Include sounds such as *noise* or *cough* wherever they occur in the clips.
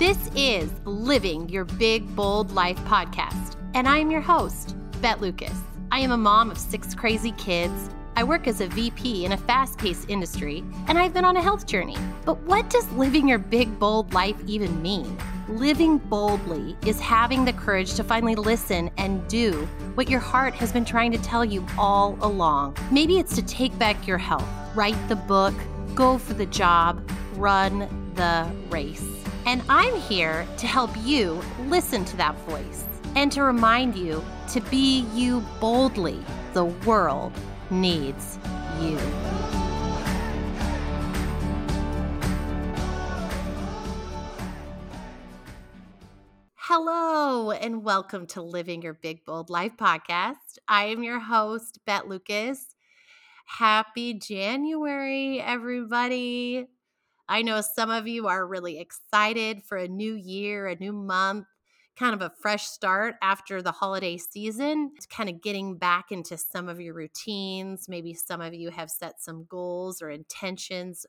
This is Living Your Big Bold Life podcast, and I am your host, Beth Lucas. I am a mom of six crazy kids. I work as a VP in a fast paced industry, and I've been on a health journey. But what does living your big, bold life even mean? Living boldly is having the courage to finally listen and do what your heart has been trying to tell you all along. Maybe it's to take back your health, write the book, go for the job, run the race. And I'm here to help you listen to that voice and to remind you to be you boldly. The world needs you. Hello, and welcome to Living Your Big Bold Life podcast. I am your host, Beth Lucas. Happy January, everybody. I know some of you are really excited for a new year, a new month, kind of a fresh start after the holiday season. Kind of getting back into some of your routines. Maybe some of you have set some goals or intentions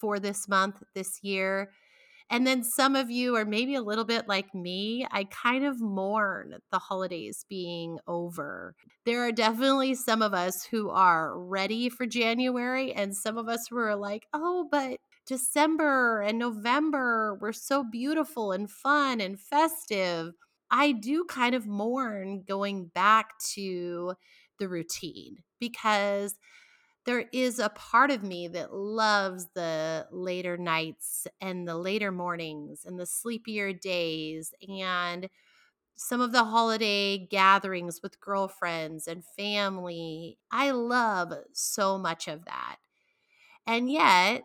for this month, this year. And then some of you are maybe a little bit like me. I kind of mourn the holidays being over. There are definitely some of us who are ready for January, and some of us who are like, oh, but December and November were so beautiful and fun and festive. I do kind of mourn going back to the routine because there is a part of me that loves the later nights and the later mornings and the sleepier days and some of the holiday gatherings with girlfriends and family. I love so much of that. And yet,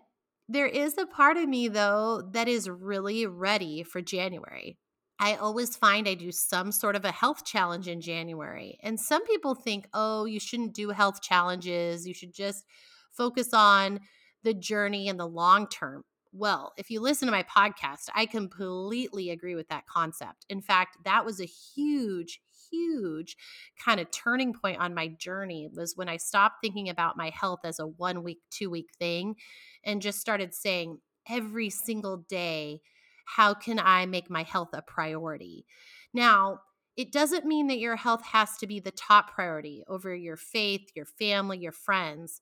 there is a part of me, though, that is really ready for January. I always find I do some sort of a health challenge in January. And some people think, oh, you shouldn't do health challenges. You should just focus on the journey and the long term. Well, if you listen to my podcast, I completely agree with that concept. In fact, that was a huge, huge kind of turning point on my journey was when I stopped thinking about my health as a one week, two week thing and just started saying every single day, how can I make my health a priority? Now, it doesn't mean that your health has to be the top priority over your faith, your family, your friends,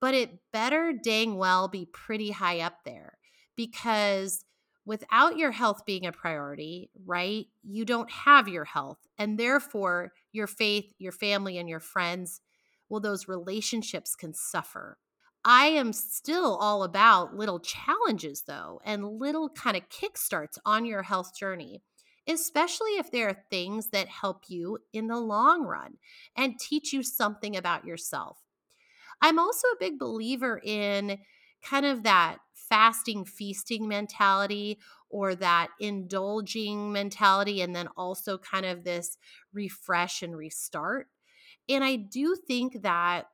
but it better dang well be pretty high up there because without your health being a priority, right, you don't have your health. And therefore, your faith, your family, and your friends, well, those relationships can suffer. I am still all about little challenges, though, and little kind of kickstarts on your health journey, especially if there are things that help you in the long run and teach you something about yourself. I'm also a big believer in kind of that fasting, feasting mentality or that indulging mentality, and then also kind of this refresh and restart. And I do think that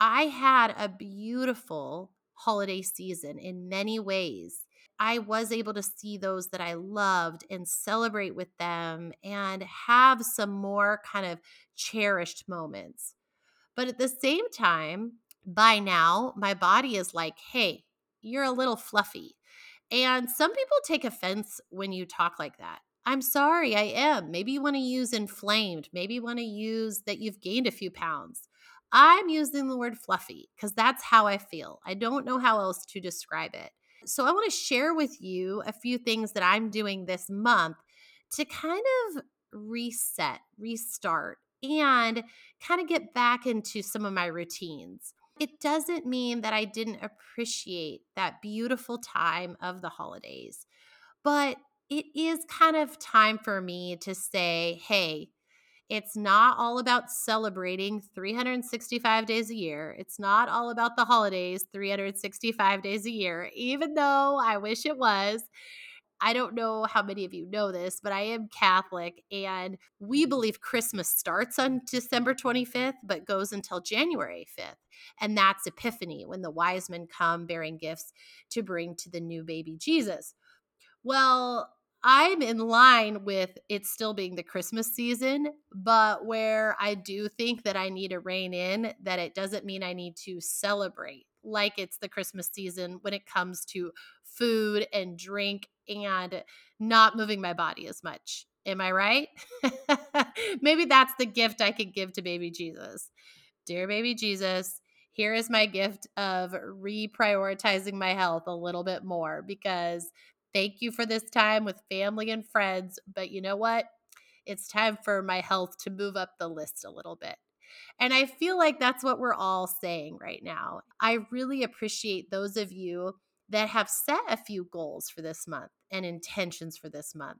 I had a beautiful holiday season in many ways. I was able to see those that I loved and celebrate with them and have some more kind of cherished moments. But at the same time, by now, my body is like, hey, you're a little fluffy. And some people take offense when you talk like that. I'm sorry, I am. Maybe you want to use inflamed. Maybe you want to use that you've gained a few pounds. I'm using the word fluffy because that's how I feel. I don't know how else to describe it. So, I want to share with you a few things that I'm doing this month to kind of reset, restart, and kind of get back into some of my routines. It doesn't mean that I didn't appreciate that beautiful time of the holidays, but it is kind of time for me to say, hey, it's not all about celebrating 365 days a year. It's not all about the holidays 365 days a year, even though I wish it was. I don't know how many of you know this, but I am Catholic and we mm-hmm. believe Christmas starts on December 25th, but goes until January 5th. And that's Epiphany, when the wise men come bearing gifts to bring to the new baby Jesus. Well, I'm in line with it still being the Christmas season, but where I do think that I need to rein in that it doesn't mean I need to celebrate like it's the Christmas season when it comes to food and drink and not moving my body as much. Am I right? *laughs* Maybe that's the gift I could give to baby Jesus. Dear baby Jesus, here is my gift of reprioritizing my health a little bit more because thank you for this time with family and friends. But you know what? It's time for my health to move up the list a little bit. And I feel like that's what we're all saying right now. I really appreciate those of you that have set a few goals for this month and intentions for this month.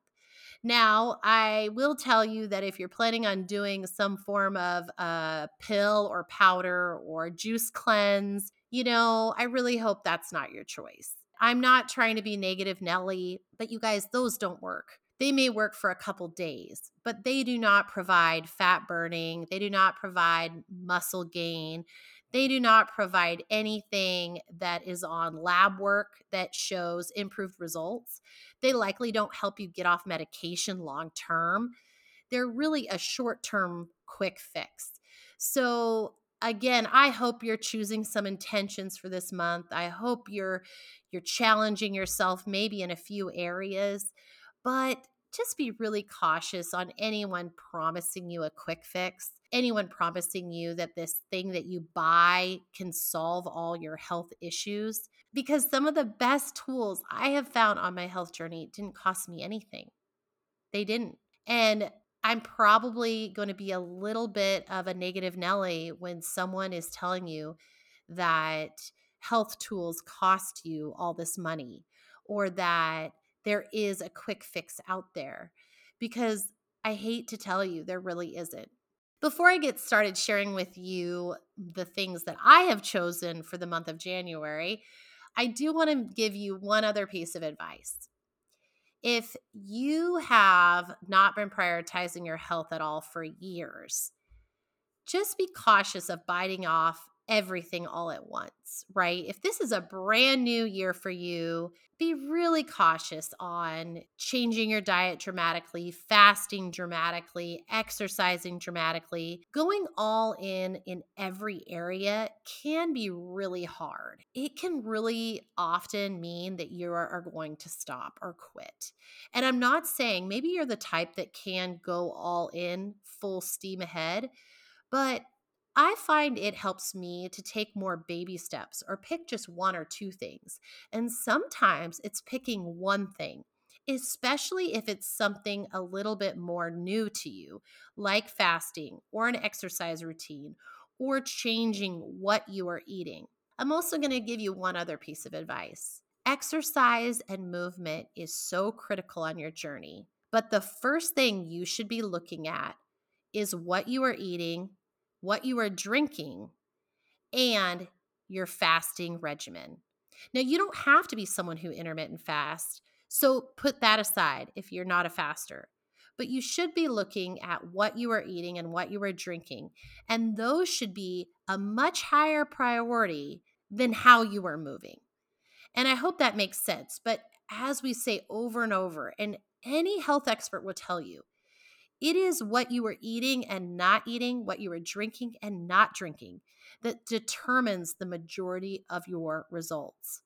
Now, I will tell you that if you're planning on doing some form of a pill or powder or juice cleanse, you know, I really hope that's not your choice. I'm not trying to be negative Nelly, but you guys, those don't work. They may work for a couple days, but they do not provide fat burning. They do not provide muscle gain. They do not provide anything that is on lab work that shows improved results. They likely don't help you get off medication long term. They're really a short term quick fix. So, again, I hope you're choosing some intentions for this month. I hope you're you're challenging yourself maybe in a few areas, but just be really cautious on anyone promising you a quick fix, anyone promising you that this thing that you buy can solve all your health issues. Because some of the best tools I have found on my health journey didn't cost me anything. They didn't. And I'm probably going to be a little bit of a negative Nelly when someone is telling you that health tools cost you all this money or that there is a quick fix out there because I hate to tell you, there really isn't. Before I get started sharing with you the things that I have chosen for the month of January, I do want to give you one other piece of advice. If you have not been prioritizing your health at all for years, just be cautious of biting off everything all at once, right? If this is a brand new year for you, be really cautious on changing your diet dramatically, fasting dramatically, exercising dramatically. Going all in in every area can be really hard. It can really often mean that you are going to stop or quit. And I'm not saying maybe you're the type that can go all in full steam ahead, but I find it helps me to take more baby steps or pick just one or two things. And sometimes it's picking one thing, especially if it's something a little bit more new to you, like fasting or an exercise routine or changing what you are eating. I'm also going to give you one other piece of advice. Exercise and movement is so critical on your journey, but the first thing you should be looking at is what you are eating what you are drinking, and your fasting regimen. Now, you don't have to be someone who intermittent fast, so put that aside if you're not a faster. But you should be looking at what you are eating and what you are drinking, and those should be a much higher priority than how you are moving. And I hope that makes sense. But as we say over and over, and any health expert will tell you, it is what you are eating and not eating, what you are drinking and not drinking, that determines the majority of your results.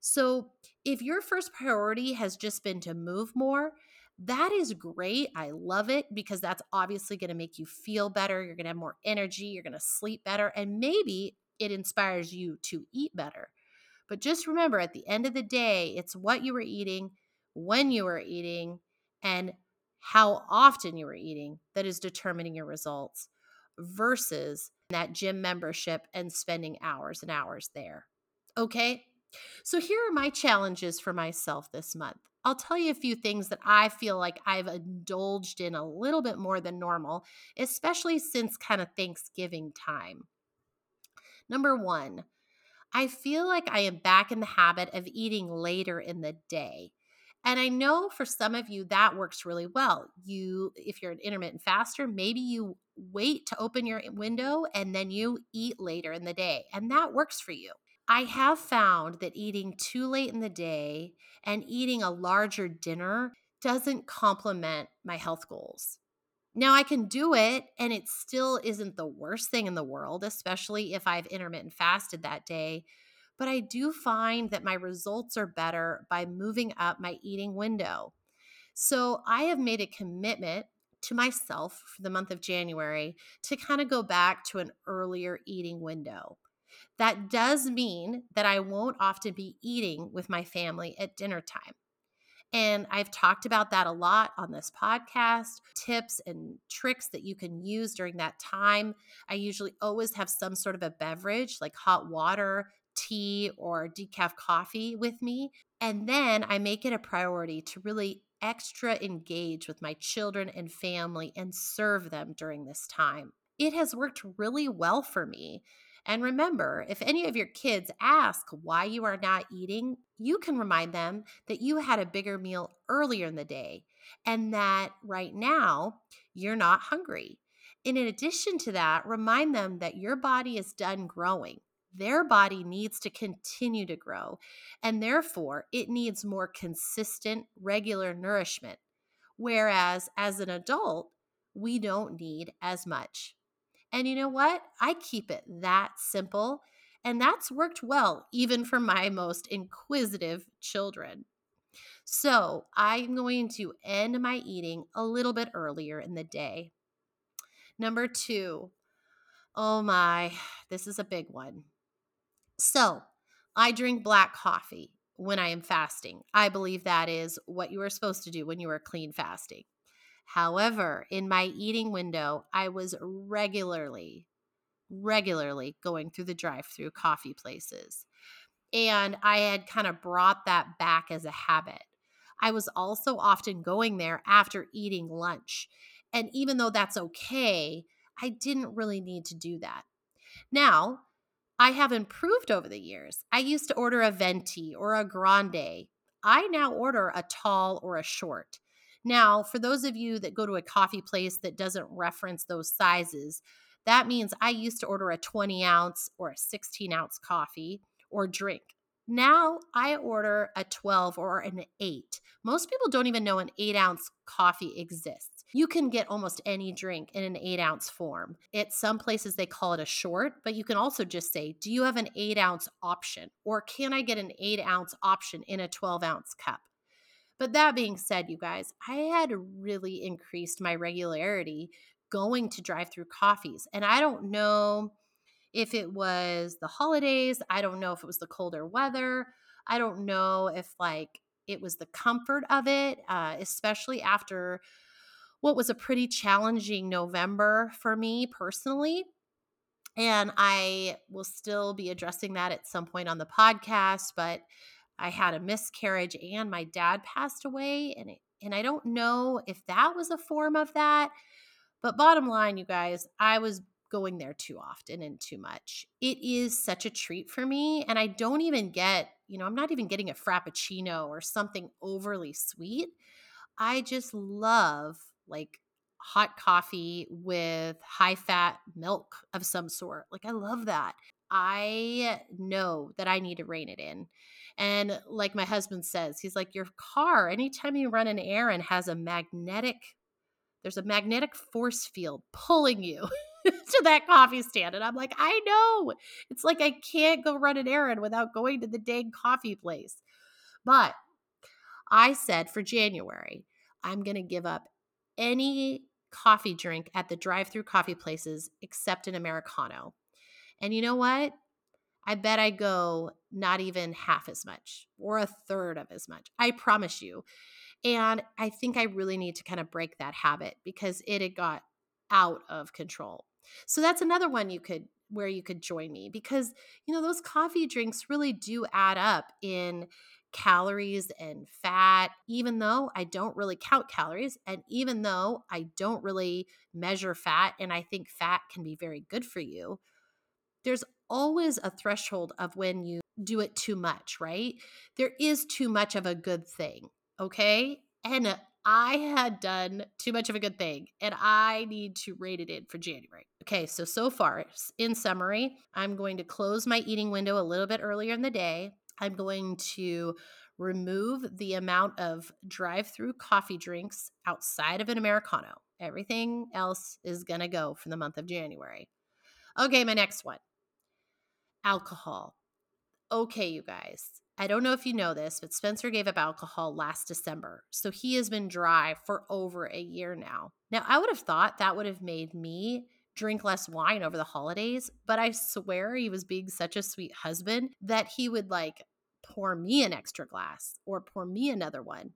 So, if your first priority has just been to move more, that is great. I love it because that's obviously going to make you feel better. You're going to have more energy. You're going to sleep better. And maybe it inspires you to eat better. But just remember at the end of the day, it's what you were eating, when you were eating, and how often you are eating that is determining your results versus that gym membership and spending hours and hours there. Okay? So here are my challenges for myself this month. I'll tell you a few things that I feel like I've indulged in a little bit more than normal, especially since kind of Thanksgiving time. Number one, I feel like I am back in the habit of eating later in the day. And I know for some of you that works really well. You if you're an intermittent faster, maybe you wait to open your window and then you eat later in the day and that works for you. I have found that eating too late in the day and eating a larger dinner doesn't complement my health goals. Now I can do it and it still isn't the worst thing in the world, especially if I've intermittent fasted that day. But I do find that my results are better by moving up my eating window. So I have made a commitment to myself for the month of January to kind of go back to an earlier eating window. That does mean that I won't often be eating with my family at dinner time. And I've talked about that a lot on this podcast tips and tricks that you can use during that time. I usually always have some sort of a beverage like hot water, tea, or decaf coffee with me. And then I make it a priority to really extra engage with my children and family and serve them during this time. It has worked really well for me. And remember, if any of your kids ask why you are not eating, you can remind them that you had a bigger meal earlier in the day and that right now you're not hungry. And in addition to that, remind them that your body is done growing. Their body needs to continue to grow, and therefore it needs more consistent, regular nourishment. Whereas as an adult, we don't need as much. And you know what? I keep it that simple. And that's worked well, even for my most inquisitive children. So I'm going to end my eating a little bit earlier in the day. Number two, oh my, this is a big one. So I drink black coffee when I am fasting. I believe that is what you are supposed to do when you are clean fasting. However, in my eating window, I was regularly, regularly going through the drive through coffee places. And I had kind of brought that back as a habit. I was also often going there after eating lunch. And even though that's okay, I didn't really need to do that. Now, I have improved over the years. I used to order a venti or a grande. I now order a tall or a short. Now, for those of you that go to a coffee place that doesn't reference those sizes, that means I used to order a 20 ounce or a 16 ounce coffee or drink. Now I order a 12 or an 8. Most people don't even know an 8 ounce coffee exists. You can get almost any drink in an 8 ounce form. At some places, they call it a short, but you can also just say, Do you have an 8 ounce option? Or can I get an 8 ounce option in a 12 ounce cup? But that being said, you guys, I had really increased my regularity going to drive through coffees. And I don't know if it was the holidays, I don't know if it was the colder weather, I don't know if like it was the comfort of it, uh, especially after what was a pretty challenging November for me personally. And I will still be addressing that at some point on the podcast, but I had a miscarriage and my dad passed away and it, and I don't know if that was a form of that. But bottom line, you guys, I was going there too often and too much. It is such a treat for me and I don't even get, you know, I'm not even getting a frappuccino or something overly sweet. I just love like hot coffee with high fat milk of some sort. Like I love that. I know that I need to rein it in. And like my husband says, he's like, Your car, anytime you run an errand, has a magnetic, there's a magnetic force field pulling you *laughs* to that coffee stand. And I'm like, I know. It's like I can't go run an errand without going to the dang coffee place. But I said for January, I'm going to give up any coffee drink at the drive through coffee places except an Americano. And you know what? I bet I go not even half as much or a third of as much. I promise you. And I think I really need to kind of break that habit because it had got out of control. So that's another one you could where you could join me because you know those coffee drinks really do add up in calories and fat even though I don't really count calories and even though I don't really measure fat and I think fat can be very good for you there's always a threshold of when you do it too much, right? There is too much of a good thing, okay? And I had done too much of a good thing and I need to rate it in for January. Okay, so so far, in summary, I'm going to close my eating window a little bit earlier in the day. I'm going to remove the amount of drive through coffee drinks outside of an Americano. Everything else is going to go for the month of January. Okay, my next one alcohol. Okay, you guys. I don't know if you know this, but Spencer gave up alcohol last December. So he has been dry for over a year now. Now, I would have thought that would have made me drink less wine over the holidays, but I swear he was being such a sweet husband that he would like pour me an extra glass or pour me another one.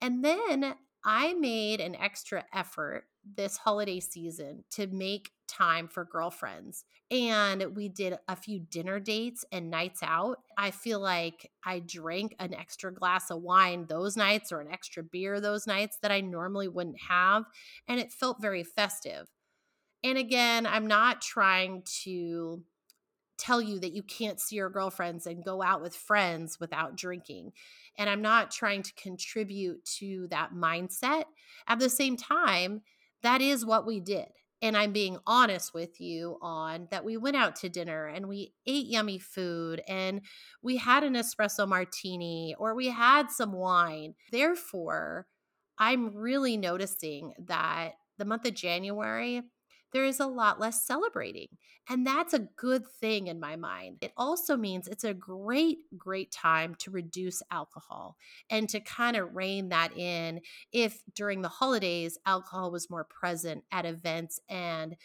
And then I made an extra effort this holiday season to make time for girlfriends. And we did a few dinner dates and nights out. I feel like I drank an extra glass of wine those nights or an extra beer those nights that I normally wouldn't have. And it felt very festive. And again, I'm not trying to tell you that you can't see your girlfriends and go out with friends without drinking. And I'm not trying to contribute to that mindset. At the same time, that is what we did. And I'm being honest with you on that we went out to dinner and we ate yummy food and we had an espresso martini or we had some wine. Therefore, I'm really noticing that the month of January, there is a lot less celebrating. And that's a good thing in my mind. It also means it's a great, great time to reduce alcohol and to kind of rein that in if during the holidays alcohol was more present at events and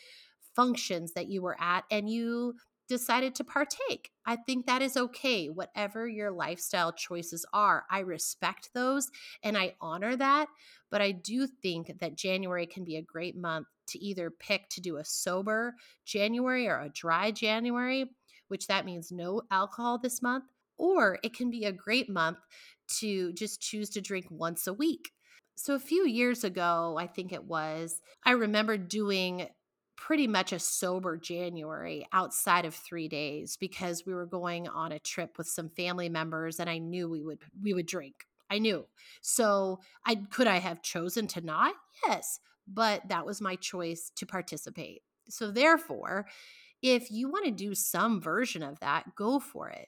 functions that you were at and you decided to partake. I think that is okay. Whatever your lifestyle choices are, I respect those and I honor that. But I do think that January can be a great month to either pick to do a sober January or a dry January, which that means no alcohol this month, or it can be a great month to just choose to drink once a week. So, a few years ago, I think it was, I remember doing pretty much a sober January outside of 3 days because we were going on a trip with some family members and I knew we would we would drink. I knew. So, I could I have chosen to not? Yes, but that was my choice to participate. So therefore, if you want to do some version of that, go for it.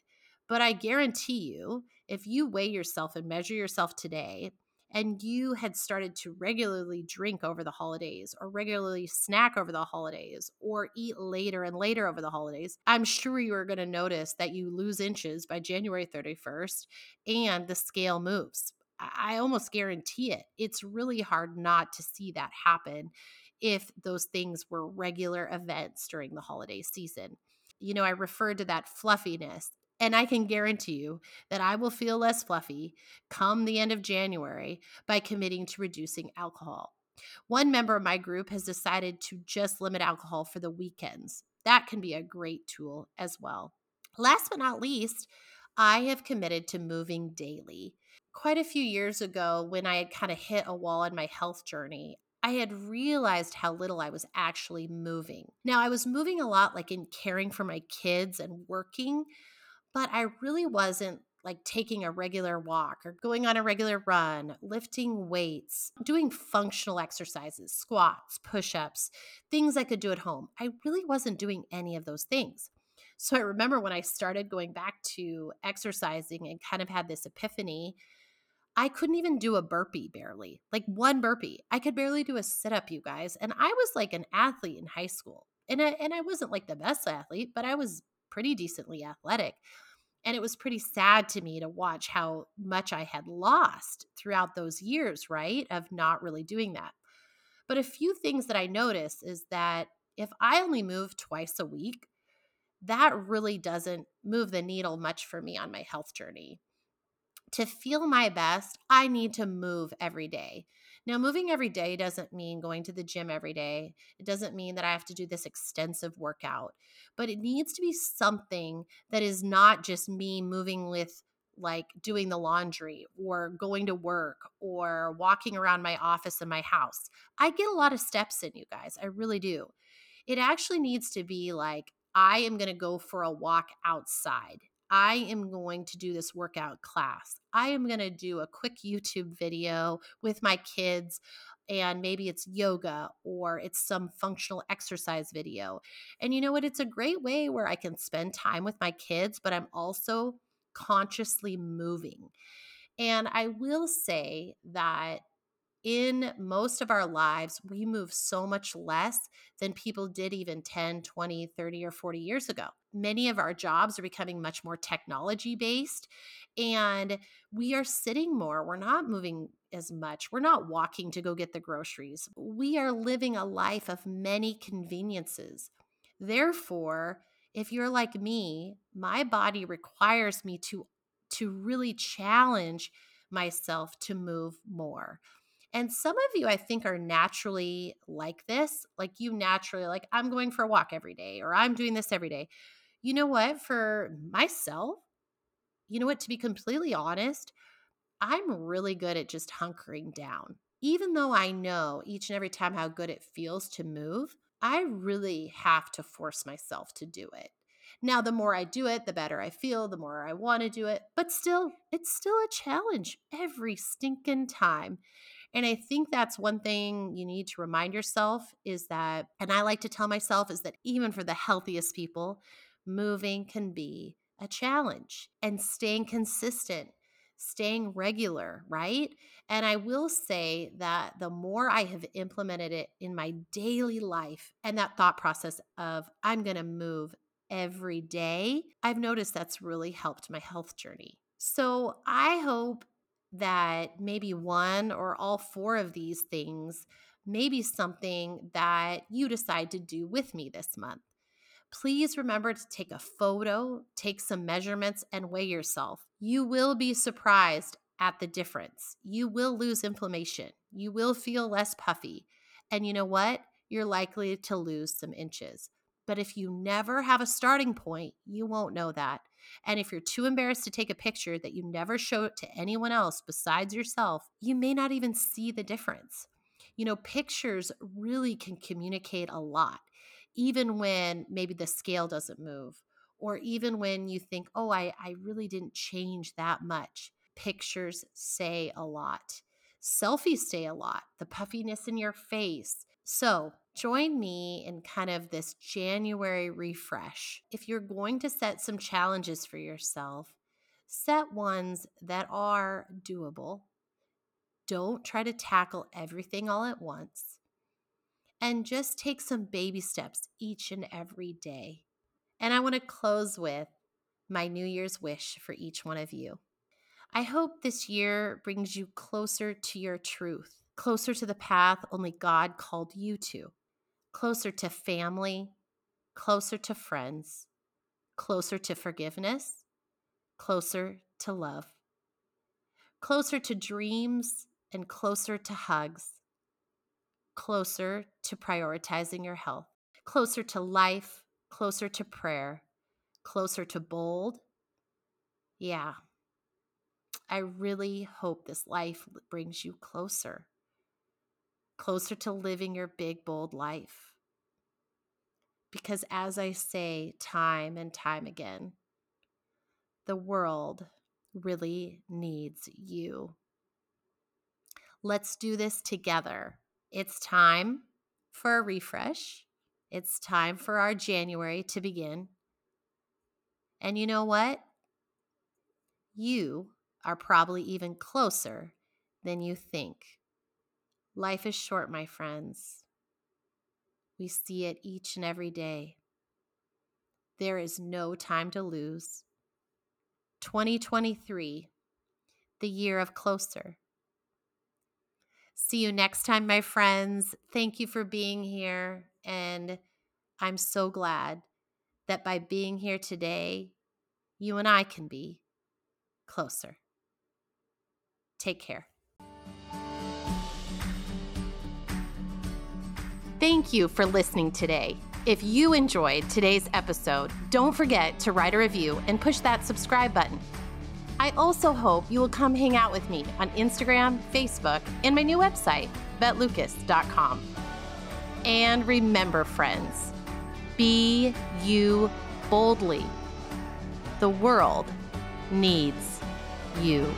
But I guarantee you, if you weigh yourself and measure yourself today and you had started to regularly drink over the holidays or regularly snack over the holidays or eat later and later over the holidays, I'm sure you are going to notice that you lose inches by January 31st and the scale moves. I almost guarantee it. It's really hard not to see that happen if those things were regular events during the holiday season. You know, I referred to that fluffiness and I can guarantee you that I will feel less fluffy come the end of January by committing to reducing alcohol. One member of my group has decided to just limit alcohol for the weekends. That can be a great tool as well. Last but not least, I have committed to moving daily. Quite a few years ago, when I had kind of hit a wall in my health journey, I had realized how little I was actually moving. Now, I was moving a lot, like in caring for my kids and working, but I really wasn't like taking a regular walk or going on a regular run, lifting weights, doing functional exercises, squats, push ups, things I could do at home. I really wasn't doing any of those things. So I remember when I started going back to exercising and kind of had this epiphany. I couldn't even do a burpee barely, like one burpee. I could barely do a sit up, you guys. And I was like an athlete in high school. And I, and I wasn't like the best athlete, but I was pretty decently athletic. And it was pretty sad to me to watch how much I had lost throughout those years, right? Of not really doing that. But a few things that I noticed is that if I only move twice a week, that really doesn't move the needle much for me on my health journey. To feel my best, I need to move every day. Now, moving every day doesn't mean going to the gym every day. It doesn't mean that I have to do this extensive workout, but it needs to be something that is not just me moving with like doing the laundry or going to work or walking around my office and my house. I get a lot of steps in, you guys. I really do. It actually needs to be like I am going to go for a walk outside. I am going to do this workout class. I am going to do a quick YouTube video with my kids and maybe it's yoga or it's some functional exercise video. And you know what? It's a great way where I can spend time with my kids, but I'm also consciously moving. And I will say that in most of our lives, we move so much less than people did even 10, 20, 30, or 40 years ago. Many of our jobs are becoming much more technology based, and we are sitting more. We're not moving as much. We're not walking to go get the groceries. We are living a life of many conveniences. Therefore, if you're like me, my body requires me to to really challenge myself to move more. And some of you, I think, are naturally like this. Like you naturally, like, I'm going for a walk every day or I'm doing this every day. You know what? For myself, you know what? To be completely honest, I'm really good at just hunkering down. Even though I know each and every time how good it feels to move, I really have to force myself to do it. Now, the more I do it, the better I feel, the more I want to do it. But still, it's still a challenge every stinking time. And I think that's one thing you need to remind yourself is that, and I like to tell myself, is that even for the healthiest people, moving can be a challenge and staying consistent, staying regular, right? And I will say that the more I have implemented it in my daily life and that thought process of I'm going to move every day, I've noticed that's really helped my health journey. So I hope that maybe one or all four of these things may be something that you decide to do with me this month. Please remember to take a photo, take some measurements, and weigh yourself. You will be surprised at the difference. You will lose inflammation. You will feel less puffy. And you know what? You're likely to lose some inches. But if you never have a starting point, you won't know that. And if you're too embarrassed to take a picture that you never show it to anyone else besides yourself, you may not even see the difference. You know, pictures really can communicate a lot, even when maybe the scale doesn't move, or even when you think, oh, I, I really didn't change that much. Pictures say a lot. Selfies say a lot. The puffiness in your face. So, join me in kind of this January refresh. If you're going to set some challenges for yourself, set ones that are doable. Don't try to tackle everything all at once. And just take some baby steps each and every day. And I want to close with my New Year's wish for each one of you. I hope this year brings you closer to your truth, closer to the path only God called you to closer to family, closer to friends, closer to forgiveness, closer to love, closer to dreams and closer to hugs, closer to prioritizing your health, closer to life, closer to prayer, closer to bold. Yeah. I really hope this life brings you closer, closer to living your big, bold life. Because as I say time and time again, the world really needs you. Let's do this together. It's time for a refresh. It's time for our January to begin. And you know what? You are probably even closer than you think. Life is short, my friends. We see it each and every day. There is no time to lose. 2023, the year of closer. See you next time, my friends. Thank you for being here. And I'm so glad that by being here today, you and I can be closer. Take care. Thank you for listening today. If you enjoyed today's episode, don't forget to write a review and push that subscribe button. I also hope you will come hang out with me on Instagram, Facebook, and my new website, bethlucas.com. And remember, friends, be you boldly. The world needs you.